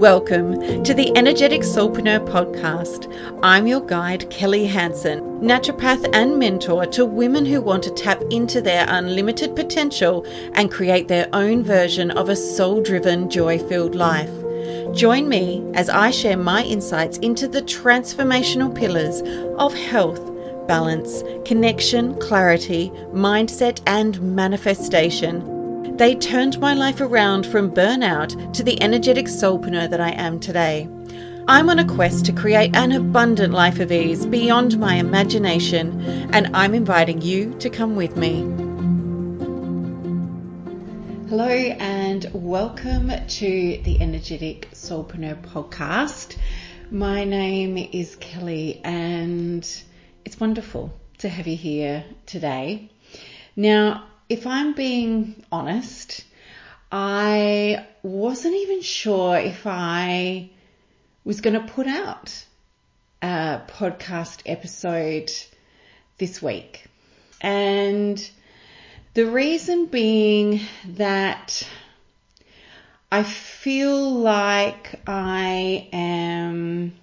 Welcome to the Energetic Soulpreneur podcast. I'm your guide, Kelly Hansen, naturopath and mentor to women who want to tap into their unlimited potential and create their own version of a soul driven, joy filled life. Join me as I share my insights into the transformational pillars of health, balance, connection, clarity, mindset, and manifestation they turned my life around from burnout to the energetic soulpreneur that I am today. I'm on a quest to create an abundant life of ease beyond my imagination, and I'm inviting you to come with me. Hello, and welcome to the Energetic Soulpreneur podcast. My name is Kelly, and it's wonderful to have you here today. Now, if I'm being honest, I wasn't even sure if I was going to put out a podcast episode this week. And the reason being that I feel like I am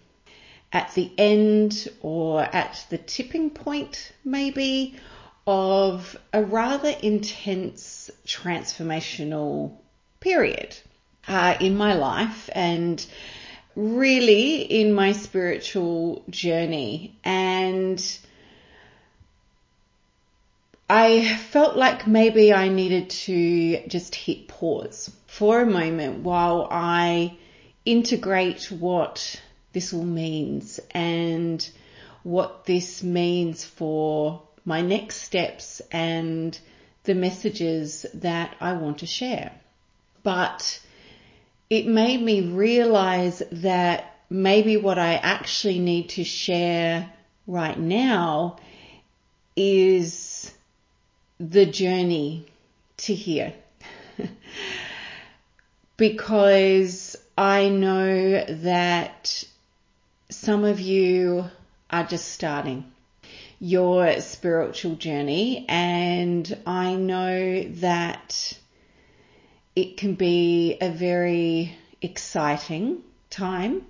at the end or at the tipping point, maybe, of a rather intense transformational period uh, in my life and really in my spiritual journey. And I felt like maybe I needed to just hit pause for a moment while I integrate what this all means and what this means for my next steps and the messages that I want to share. But it made me realize that maybe what I actually need to share right now is the journey to here. because I know that some of you are just starting your spiritual journey. And I know that it can be a very exciting time,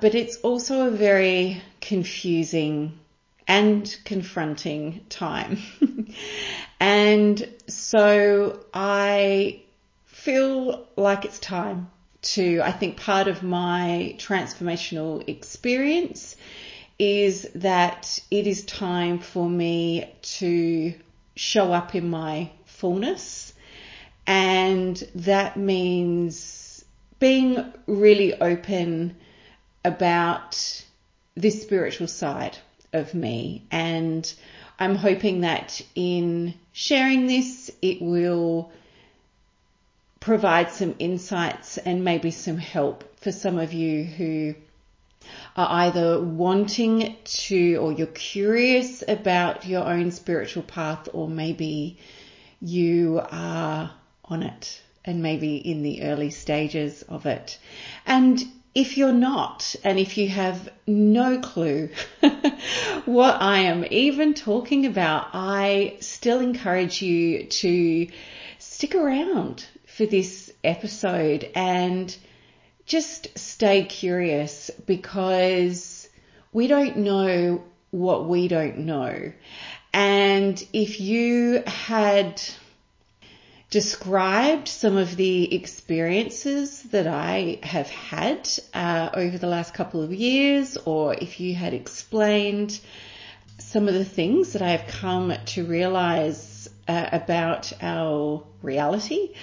but it's also a very confusing and confronting time. and so I feel like it's time to, I think part of my transformational experience is that it is time for me to show up in my fullness. And that means being really open about this spiritual side of me. And I'm hoping that in sharing this, it will provide some insights and maybe some help for some of you who are either wanting to or you're curious about your own spiritual path or maybe you are on it and maybe in the early stages of it. And if you're not, and if you have no clue what I am even talking about, I still encourage you to stick around for this episode and just stay curious because we don't know what we don't know. And if you had described some of the experiences that I have had uh, over the last couple of years, or if you had explained some of the things that I have come to realize uh, about our reality,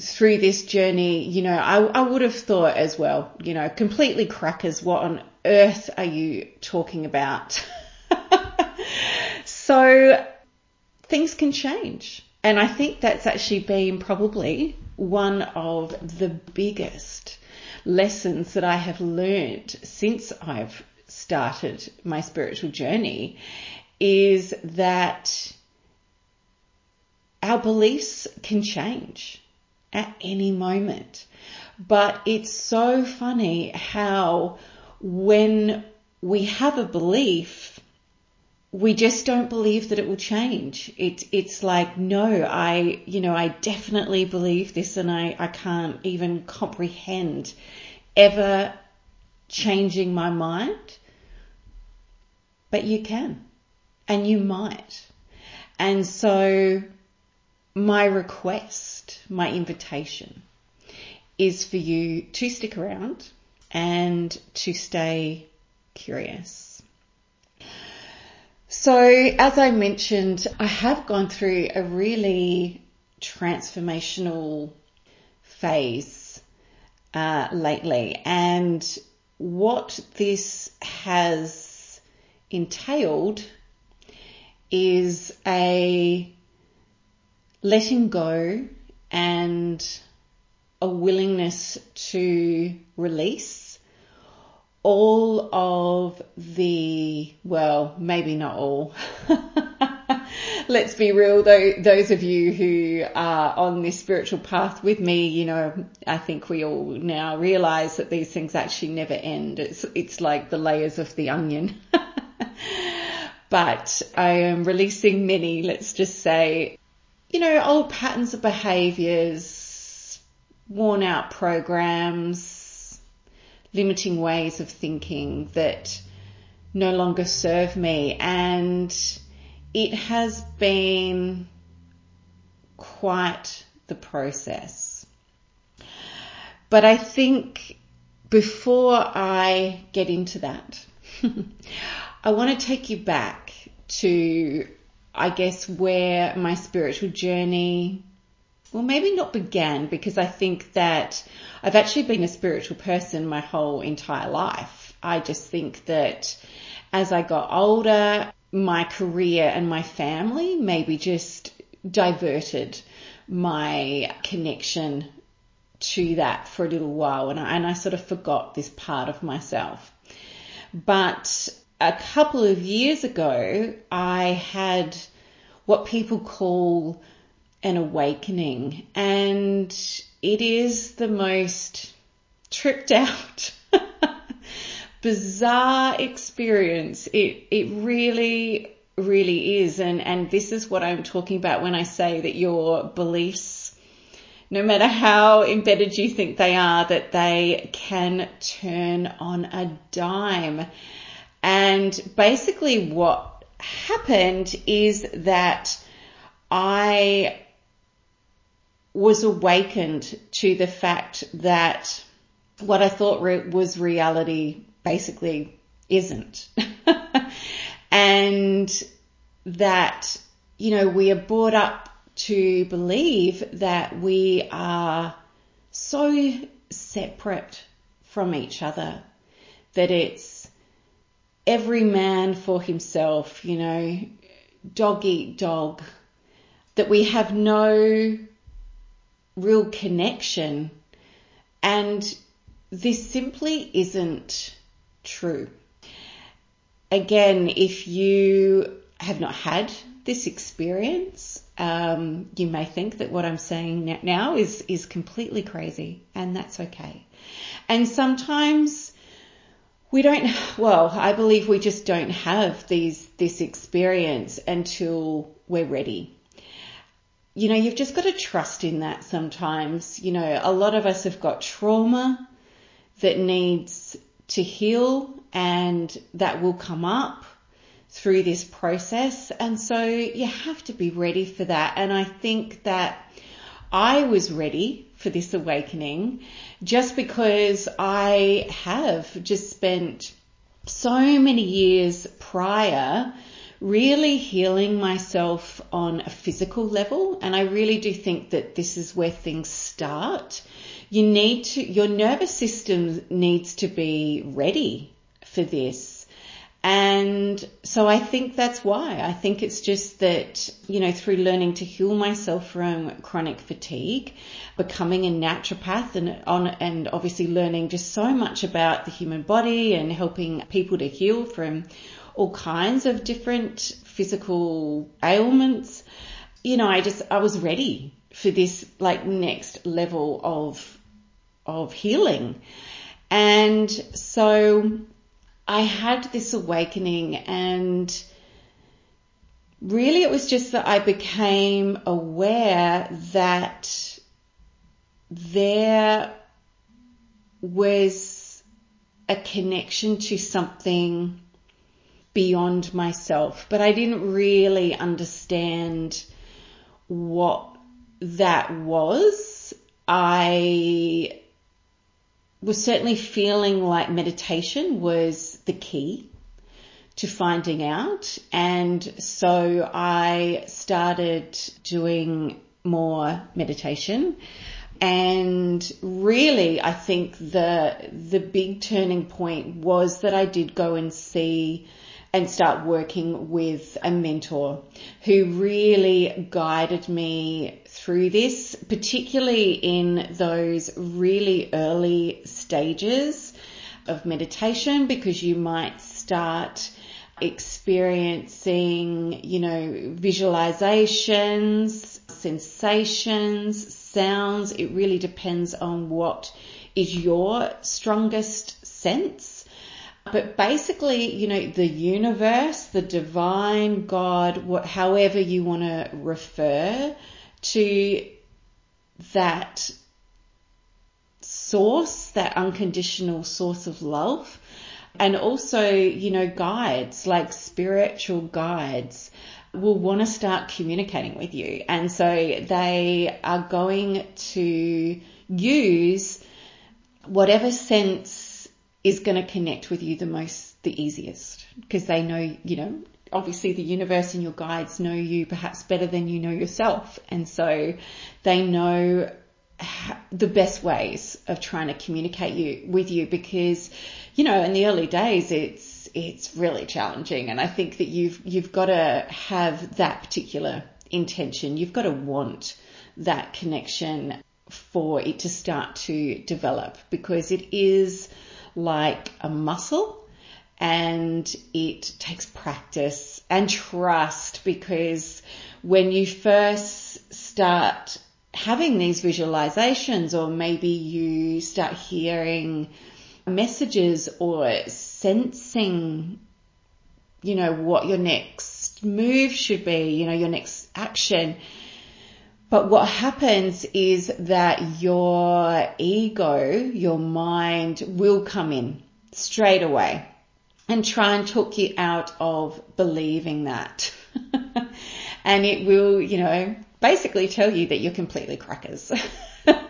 through this journey, you know, I, I would have thought as well, you know, completely crackers, what on earth are you talking about? so things can change. And I think that's actually been probably one of the biggest lessons that I have learned since I've started my spiritual journey is that our beliefs can change at any moment. But it's so funny how when we have a belief, we just don't believe that it will change. It's it's like, no, I, you know, I definitely believe this and I, I can't even comprehend ever changing my mind, but you can and you might. And so my request, my invitation is for you to stick around and to stay curious. So as I mentioned, I have gone through a really transformational phase uh, lately and what this has entailed is a letting go and a willingness to release all of the, well, maybe not all. Let's be real though, those of you who are on this spiritual path with me, you know, I think we all now realize that these things actually never end. It's, it's like the layers of the onion. but I am releasing many, let's just say, you know, old patterns of behaviors, worn out programs, limiting ways of thinking that no longer serve me. And it has been quite the process. But I think before I get into that, I want to take you back to, I guess, where my spiritual journey, well, maybe not began because I think that I've actually been a spiritual person my whole entire life. I just think that as I got older, my career and my family maybe just diverted my connection to that for a little while and I, and I sort of forgot this part of myself. But a couple of years ago, I had what people call an awakening and it is the most tripped out, bizarre experience. It, it really, really is. And, and this is what I'm talking about when I say that your beliefs, no matter how embedded you think they are, that they can turn on a dime. And basically what happened is that I was awakened to the fact that what I thought re- was reality basically isn't. and that, you know, we are brought up to believe that we are so separate from each other that it's every man for himself, you know, dog eat dog, that we have no real connection. And this simply isn't true. Again, if you have not had this experience, um, you may think that what I'm saying now is is completely crazy, and that's okay. And sometimes we don't, well, I believe we just don't have these, this experience until we're ready. You know, you've just got to trust in that sometimes. You know, a lot of us have got trauma that needs to heal and that will come up through this process. And so you have to be ready for that. And I think that I was ready for this awakening just because I have just spent so many years prior really healing myself on a physical level. And I really do think that this is where things start. You need to, your nervous system needs to be ready for this. And so I think that's why. I think it's just that, you know, through learning to heal myself from chronic fatigue, becoming a naturopath and on, and obviously learning just so much about the human body and helping people to heal from all kinds of different physical ailments. You know, I just, I was ready for this like next level of, of healing. And so I had this awakening and really it was just that I became aware that there was a connection to something beyond myself, but I didn't really understand what that was. I was certainly feeling like meditation was the key to finding out. And so I started doing more meditation. And really, I think the, the big turning point was that I did go and see and start working with a mentor who really guided me through this, particularly in those really early stages of meditation because you might start experiencing, you know, visualizations, sensations, sounds. It really depends on what is your strongest sense. But basically, you know, the universe, the divine God, what, however you want to refer to that source, that unconditional source of love, and also, you know, guides, like spiritual guides will want to start communicating with you. And so they are going to use whatever sense is going to connect with you the most, the easiest, because they know, you know, obviously the universe and your guides know you perhaps better than you know yourself. And so they know the best ways of trying to communicate you with you because you know, in the early days, it's, it's really challenging. And I think that you've, you've got to have that particular intention. You've got to want that connection for it to start to develop because it is like a muscle and it takes practice and trust because when you first start having these visualizations or maybe you start hearing messages or sensing, you know, what your next move should be, you know, your next action. But what happens is that your ego, your mind will come in straight away and try and talk you out of believing that. and it will, you know, basically tell you that you're completely crackers.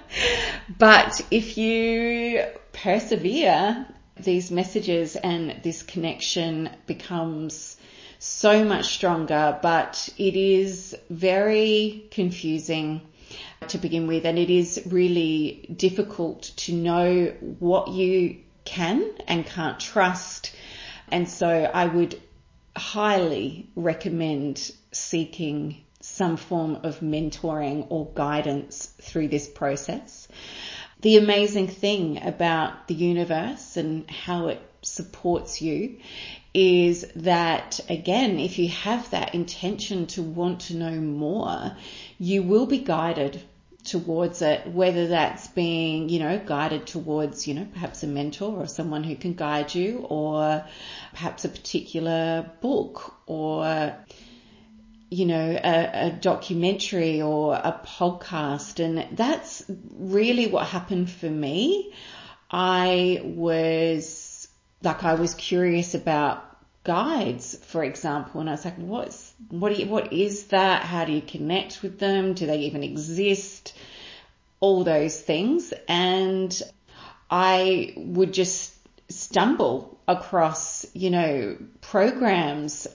but if you persevere, these messages and this connection becomes so much stronger, but it is very confusing to begin with and it is really difficult to know what you can and can't trust. And so I would highly recommend seeking some form of mentoring or guidance through this process. The amazing thing about the universe and how it supports you is that again, if you have that intention to want to know more, you will be guided towards it, whether that's being, you know, guided towards, you know, perhaps a mentor or someone who can guide you or perhaps a particular book or you know, a, a, documentary or a podcast. And that's really what happened for me. I was like, I was curious about guides, for example, and I was like, what's, what, you, what is that? How do you connect with them? Do they even exist? All those things. And I would just stumble across, you know, programs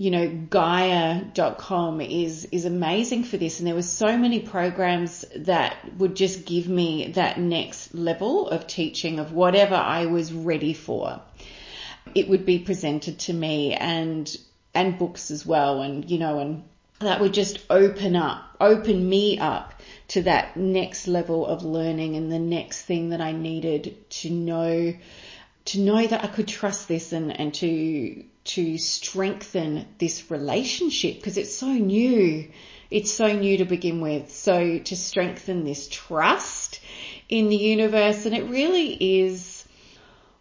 you know, Gaia.com is, is amazing for this. And there were so many programs that would just give me that next level of teaching of whatever I was ready for. It would be presented to me and, and books as well. And, you know, and that would just open up, open me up to that next level of learning and the next thing that I needed to know, to know that I could trust this and, and to to strengthen this relationship because it's so new. It's so new to begin with. So to strengthen this trust in the universe and it really is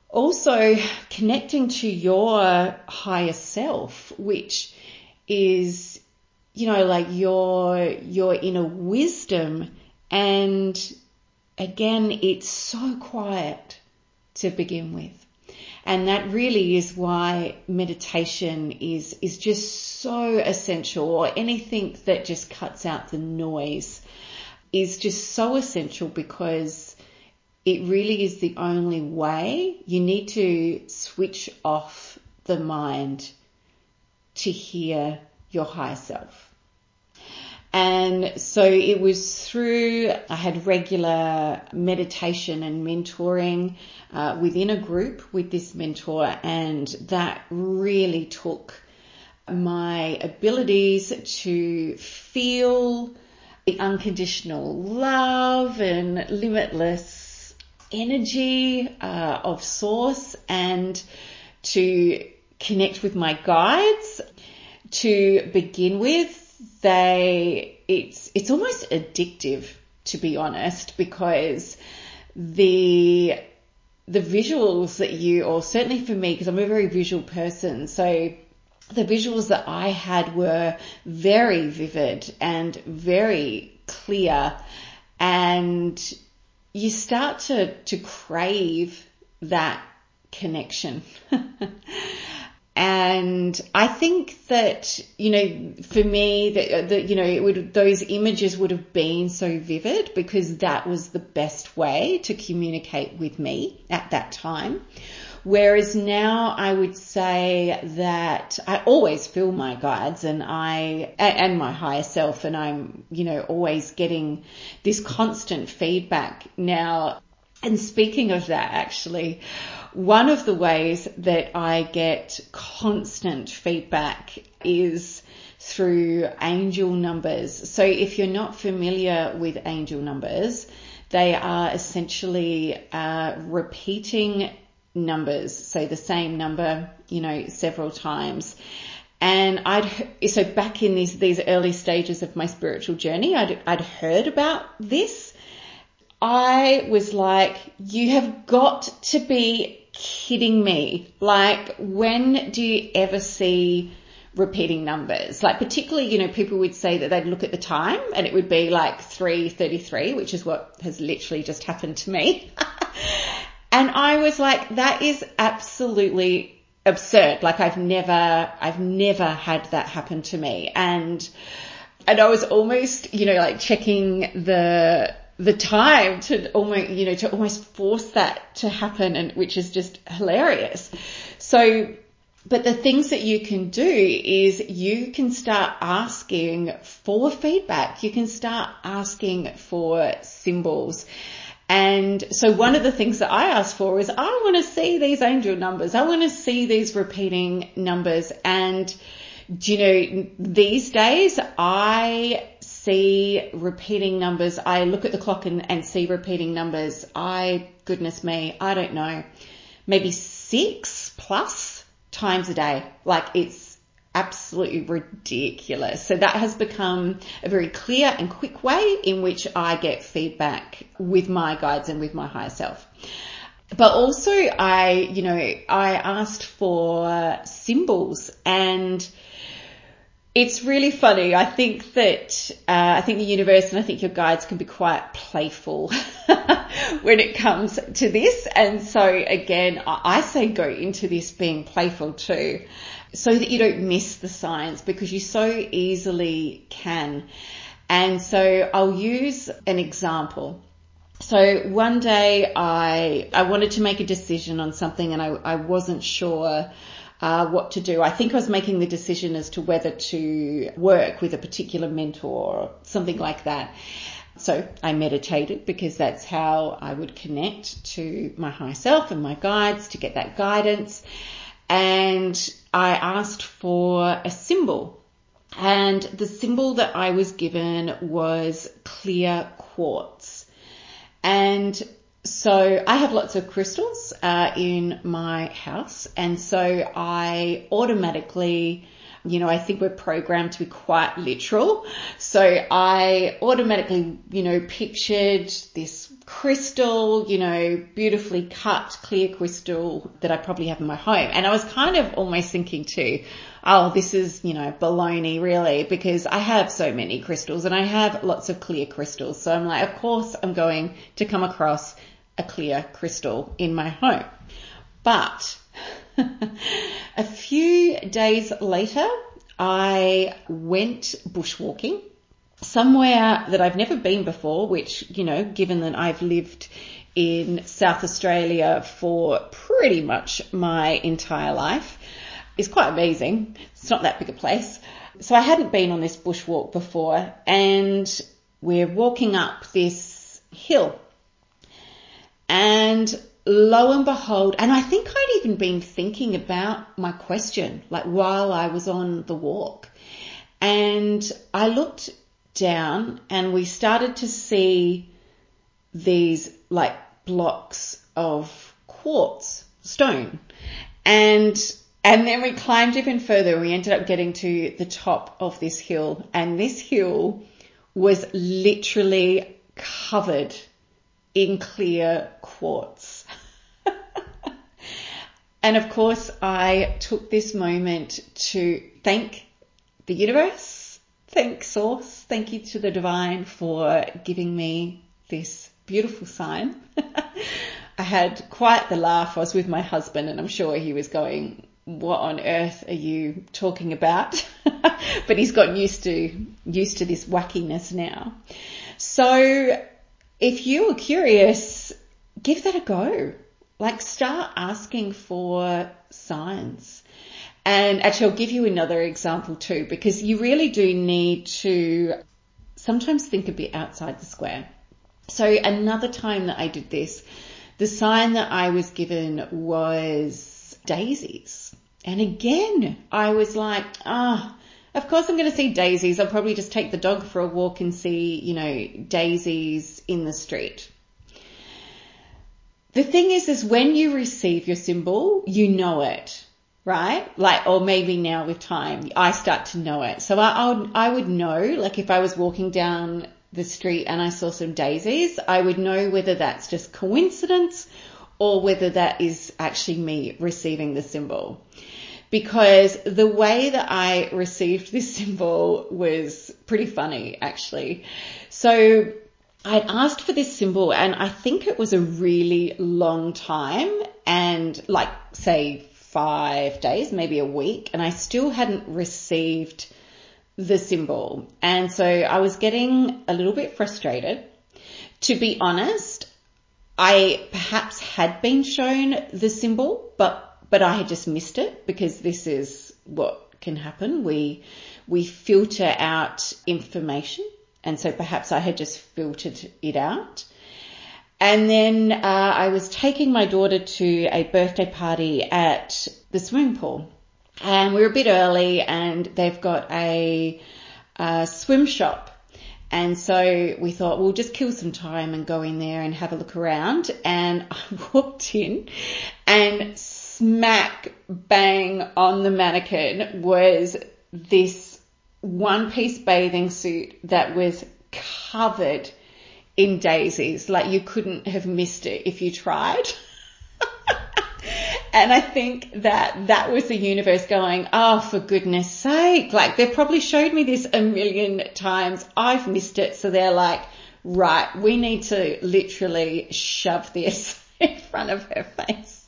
also connecting to your higher self, which is, you know, like your, your inner wisdom and again, it's so quiet to begin with. And that really is why meditation is, is just so essential or anything that just cuts out the noise is just so essential because it really is the only way you need to switch off the mind to hear your higher self. And so it was through, I had regular meditation and mentoring uh, within a group with this mentor, and that really took my abilities to feel the unconditional love and limitless energy uh, of source and to connect with my guides to begin with they it's it's almost addictive to be honest because the the visuals that you or certainly for me because I'm a very visual person so the visuals that I had were very vivid and very clear and you start to to crave that connection And I think that, you know, for me, that, uh, that, you know, it would, those images would have been so vivid because that was the best way to communicate with me at that time. Whereas now I would say that I always feel my guides and I, and my higher self and I'm, you know, always getting this constant feedback now. And speaking of that, actually, one of the ways that I get constant feedback is through angel numbers. So if you're not familiar with angel numbers, they are essentially uh, repeating numbers. So the same number, you know, several times. And I'd, so back in these, these early stages of my spiritual journey, I'd, I'd heard about this. I was like, you have got to be kidding me? Like, when do you ever see repeating numbers? Like, particularly, you know, people would say that they'd look at the time and it would be like 3.33, which is what has literally just happened to me. and I was like, that is absolutely absurd. Like, I've never, I've never had that happen to me. And, and I was almost, you know, like checking the, the time to almost, you know, to almost force that to happen and which is just hilarious. So, but the things that you can do is you can start asking for feedback. You can start asking for symbols. And so one of the things that I ask for is I want to see these angel numbers. I want to see these repeating numbers. And, you know, these days I see repeating numbers. I look at the clock and, and see repeating numbers. I, goodness me, I don't know, maybe six plus times a day. Like it's absolutely ridiculous. So that has become a very clear and quick way in which I get feedback with my guides and with my higher self. But also I, you know, I asked for symbols and it's really funny. I think that uh, I think the universe and I think your guides can be quite playful when it comes to this. And so again, I say go into this being playful too, so that you don't miss the signs because you so easily can. And so I'll use an example. So one day I I wanted to make a decision on something and I, I wasn't sure uh, what to do. I think I was making the decision as to whether to work with a particular mentor or something like that. So I meditated because that's how I would connect to my higher self and my guides to get that guidance. And I asked for a symbol. And the symbol that I was given was clear quartz. And so I have lots of crystals uh, in my house, and so I automatically You know, I think we're programmed to be quite literal. So I automatically, you know, pictured this crystal, you know, beautifully cut clear crystal that I probably have in my home. And I was kind of almost thinking too, oh, this is, you know, baloney really, because I have so many crystals and I have lots of clear crystals. So I'm like, of course I'm going to come across a clear crystal in my home. But a few days later, I went bushwalking somewhere that I've never been before, which, you know, given that I've lived in South Australia for pretty much my entire life, is quite amazing. It's not that big a place. So I hadn't been on this bushwalk before and we're walking up this hill and lo and behold, and I think I'd even been thinking about my question, like while I was on the walk. And I looked down and we started to see these like blocks of quartz stone. And and then we climbed even further. We ended up getting to the top of this hill and this hill was literally covered in clear quartz. and of course, I took this moment to thank the universe, thank Source, thank you to the divine for giving me this beautiful sign. I had quite the laugh. I was with my husband and I'm sure he was going, what on earth are you talking about? but he's gotten used to, used to this wackiness now. So if you are curious, give that a go. Like start asking for signs. And actually I'll give you another example too, because you really do need to sometimes think a bit outside the square. So another time that I did this, the sign that I was given was daisies. And again, I was like, ah, oh, of course I'm going to see daisies. I'll probably just take the dog for a walk and see, you know, daisies in the street. The thing is, is when you receive your symbol, you know it, right? Like, or maybe now with time, I start to know it. So I, I would, I would know, like if I was walking down the street and I saw some daisies, I would know whether that's just coincidence or whether that is actually me receiving the symbol because the way that I received this symbol was pretty funny actually. So I'd asked for this symbol and I think it was a really long time and like say five days, maybe a week and I still hadn't received the symbol. And so I was getting a little bit frustrated. To be honest, I perhaps had been shown the symbol, but but I had just missed it because this is what can happen. We, we filter out information. And so perhaps I had just filtered it out. And then uh, I was taking my daughter to a birthday party at the swimming pool. And we were a bit early and they've got a, a swim shop. And so we thought we'll just kill some time and go in there and have a look around. And I walked in and smack bang on the mannequin was this one piece bathing suit that was covered in daisies. Like you couldn't have missed it if you tried. and I think that that was the universe going, oh, for goodness sake. Like they've probably showed me this a million times. I've missed it. So they're like, right, we need to literally shove this in front of her face.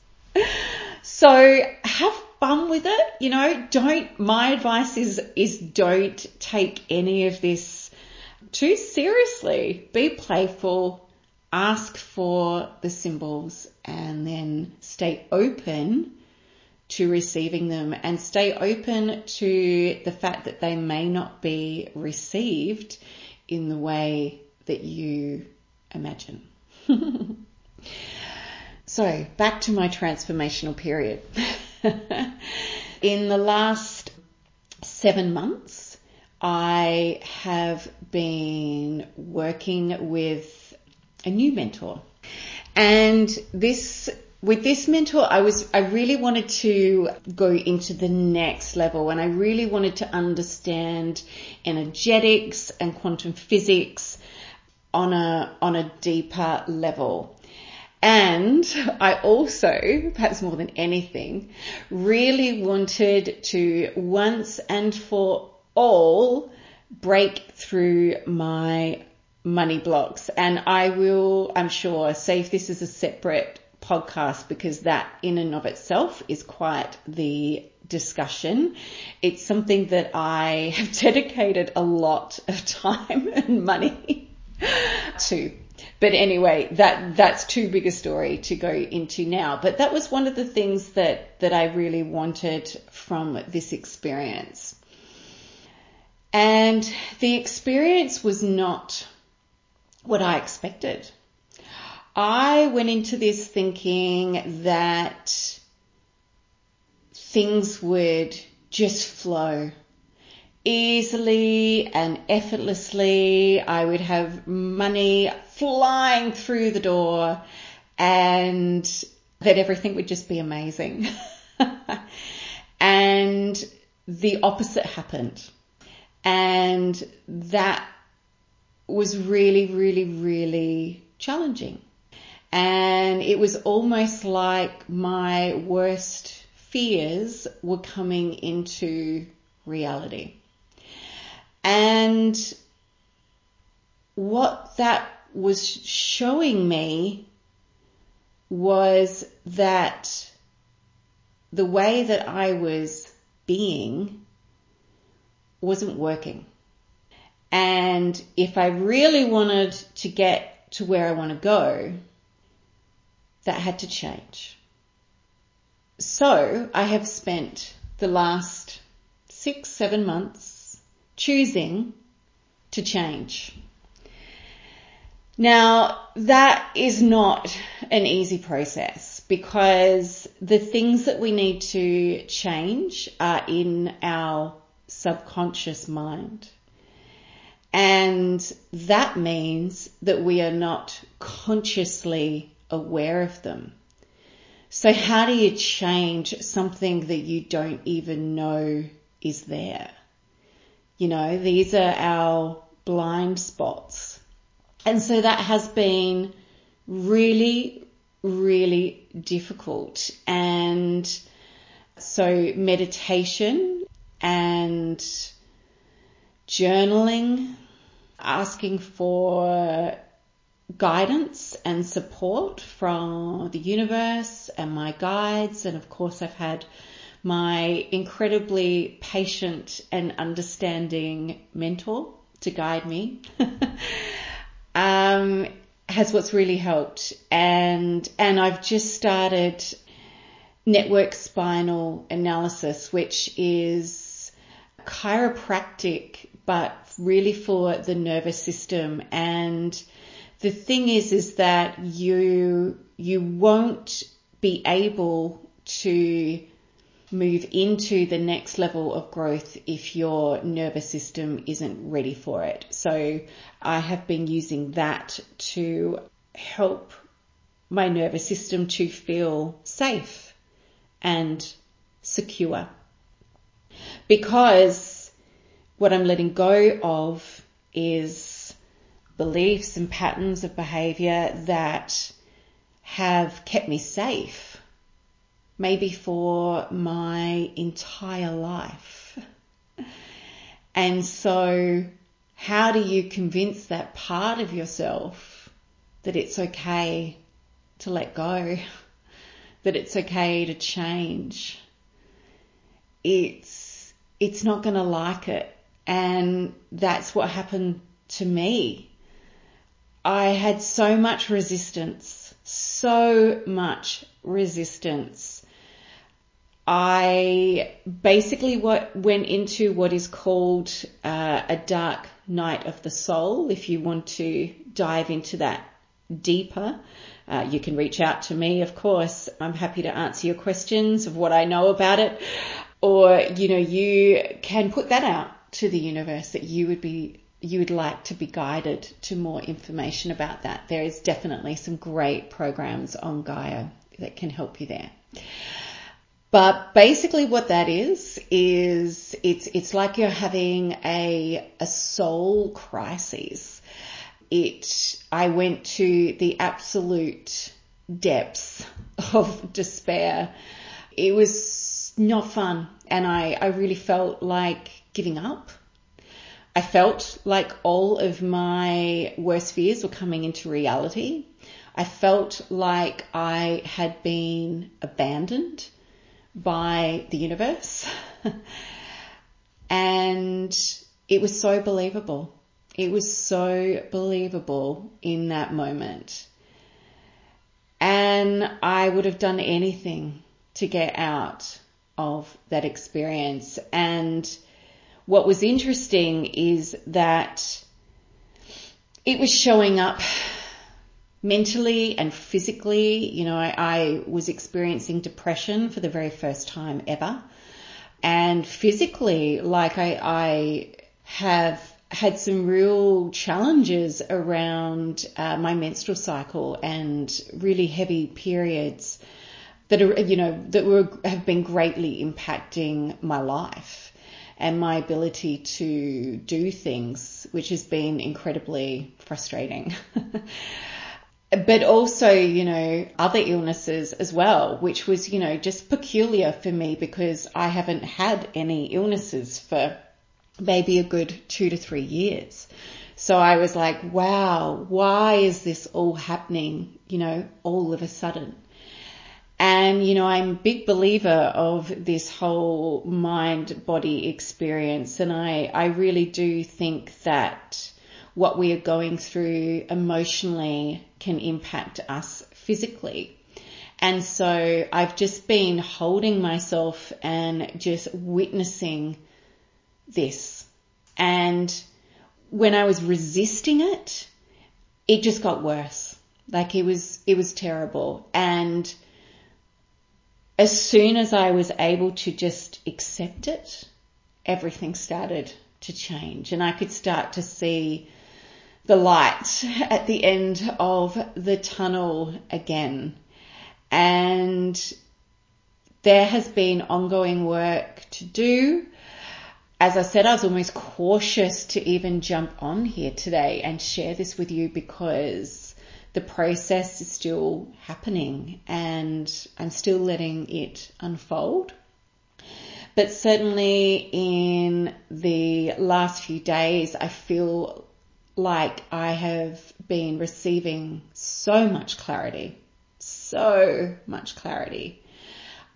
So have fun with it. You know, don't, my advice is, is don't take any of this too seriously. Be playful, ask for the symbols and then stay open to receiving them and stay open to the fact that they may not be received in the way that you imagine. So back to my transformational period. In the last seven months, I have been working with a new mentor. And this with this mentor, I was, I really wanted to go into the next level and I really wanted to understand energetics and quantum physics on a, on a deeper level. And I also, perhaps more than anything, really wanted to once and for all break through my money blocks. And I will, I'm sure, save this as a separate podcast because that in and of itself is quite the discussion. It's something that I have dedicated a lot of time and money to. But anyway, that, that's too big a story to go into now. But that was one of the things that, that I really wanted from this experience. And the experience was not what I expected. I went into this thinking that things would just flow easily and effortlessly. I would have money flying through the door and that everything would just be amazing. and the opposite happened. And that was really, really, really challenging. And it was almost like my worst fears were coming into reality. And what that was showing me was that the way that I was being wasn't working. And if I really wanted to get to where I want to go, that had to change. So I have spent the last six, seven months choosing to change. Now that is not an easy process because the things that we need to change are in our subconscious mind. And that means that we are not consciously aware of them. So how do you change something that you don't even know is there? You know, these are our blind spots. And so that has been really, really difficult. And so meditation and journaling, asking for guidance and support from the universe and my guides. And of course, I've had my incredibly patient and understanding mentor to guide me. um, has what's really helped. And, and I've just started network spinal analysis, which is chiropractic, but really for the nervous system and the thing is, is that you, you won't be able to move into the next level of growth if your nervous system isn't ready for it. So I have been using that to help my nervous system to feel safe and secure. Because what I'm letting go of is beliefs and patterns of behavior that have kept me safe, maybe for my entire life. And so how do you convince that part of yourself that it's okay to let go? That it's okay to change? It's, it's not going to like it. And that's what happened to me I had so much resistance, so much resistance. I basically what went into what is called uh, a dark night of the soul. If you want to dive into that deeper, uh, you can reach out to me, of course. I'm happy to answer your questions of what I know about it. Or, you know, you can put that out to the universe that you would be you would like to be guided to more information about that, there is definitely some great programs on Gaia that can help you there. But basically what that is, is it's, it's like you're having a, a soul crisis. It, I went to the absolute depths of despair. It was not fun and I, I really felt like giving up. I felt like all of my worst fears were coming into reality. I felt like I had been abandoned by the universe. and it was so believable. It was so believable in that moment. And I would have done anything to get out of that experience. And what was interesting is that it was showing up mentally and physically. You know, I, I, was experiencing depression for the very first time ever. And physically, like I, I have had some real challenges around uh, my menstrual cycle and really heavy periods that are, you know, that were, have been greatly impacting my life and my ability to do things, which has been incredibly frustrating. but also, you know, other illnesses as well, which was, you know, just peculiar for me because I haven't had any illnesses for maybe a good two to three years. So I was like, wow, why is this all happening, you know, all of a sudden? And, you know, I'm a big believer of this whole mind body experience. And I, I really do think that what we are going through emotionally can impact us physically. And so I've just been holding myself and just witnessing this. And when I was resisting it, it just got worse. Like it was, it was terrible. And as soon as I was able to just accept it, everything started to change and I could start to see the light at the end of the tunnel again. And there has been ongoing work to do. As I said, I was almost cautious to even jump on here today and share this with you because the process is still happening and I'm still letting it unfold. But certainly in the last few days, I feel like I have been receiving so much clarity, so much clarity.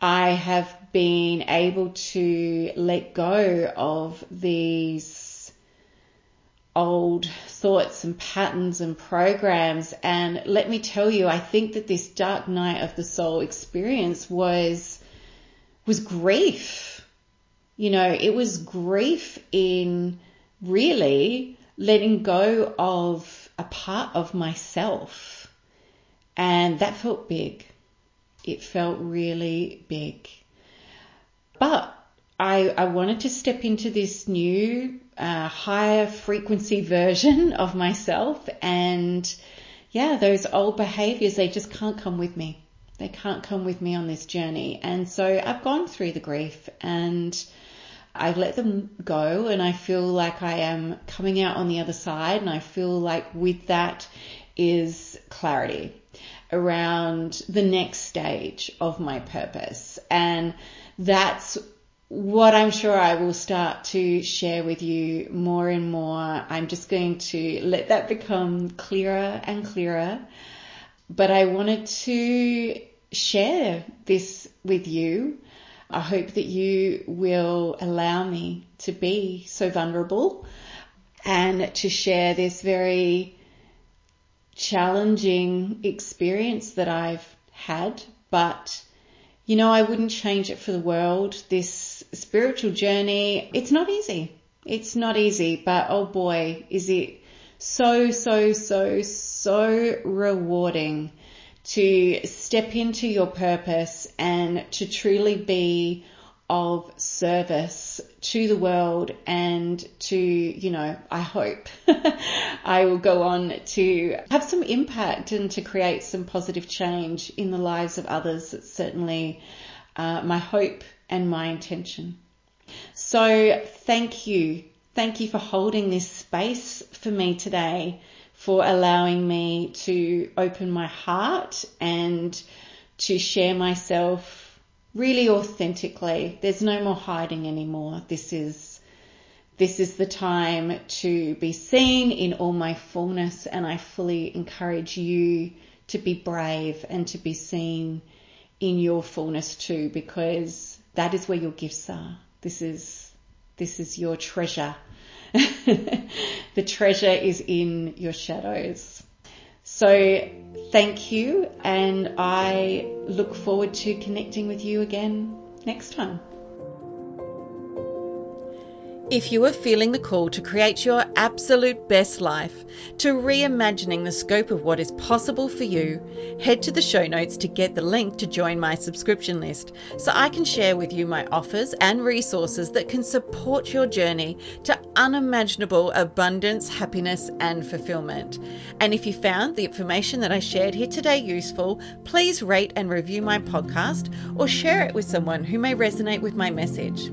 I have been able to let go of these old thoughts and patterns and programs. And let me tell you, I think that this dark night of the soul experience was, was grief. You know, it was grief in really letting go of a part of myself. And that felt big. It felt really big. But I, I wanted to step into this new uh, higher frequency version of myself and yeah, those old behaviors, they just can't come with me. They can't come with me on this journey. And so I've gone through the grief and I've let them go and I feel like I am coming out on the other side and I feel like with that is clarity around the next stage of my purpose. And that's what I'm sure I will start to share with you more and more. I'm just going to let that become clearer and clearer. But I wanted to share this with you. I hope that you will allow me to be so vulnerable and to share this very challenging experience that I've had, but you know, I wouldn't change it for the world. This spiritual journey, it's not easy. It's not easy, but oh boy, is it so, so, so, so rewarding to step into your purpose and to truly be of service to the world and to, you know, I hope I will go on to have some impact and to create some positive change in the lives of others. It's certainly uh, my hope and my intention. So thank you. Thank you for holding this space for me today, for allowing me to open my heart and to share myself really authentically. There's no more hiding anymore. This is, this is the time to be seen in all my fullness and I fully encourage you to be brave and to be seen in your fullness too because that is where your gifts are. This is, this is your treasure. the treasure is in your shadows. So thank you, and I look forward to connecting with you again next time. If you are feeling the call to create your absolute best life, to reimagining the scope of what is possible for you, head to the show notes to get the link to join my subscription list so I can share with you my offers and resources that can support your journey to unimaginable abundance, happiness, and fulfillment. And if you found the information that I shared here today useful, please rate and review my podcast or share it with someone who may resonate with my message.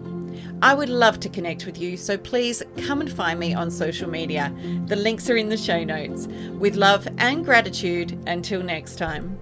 I would love to connect with you, so please come and find me on social media. The links are in the show notes. With love and gratitude, until next time.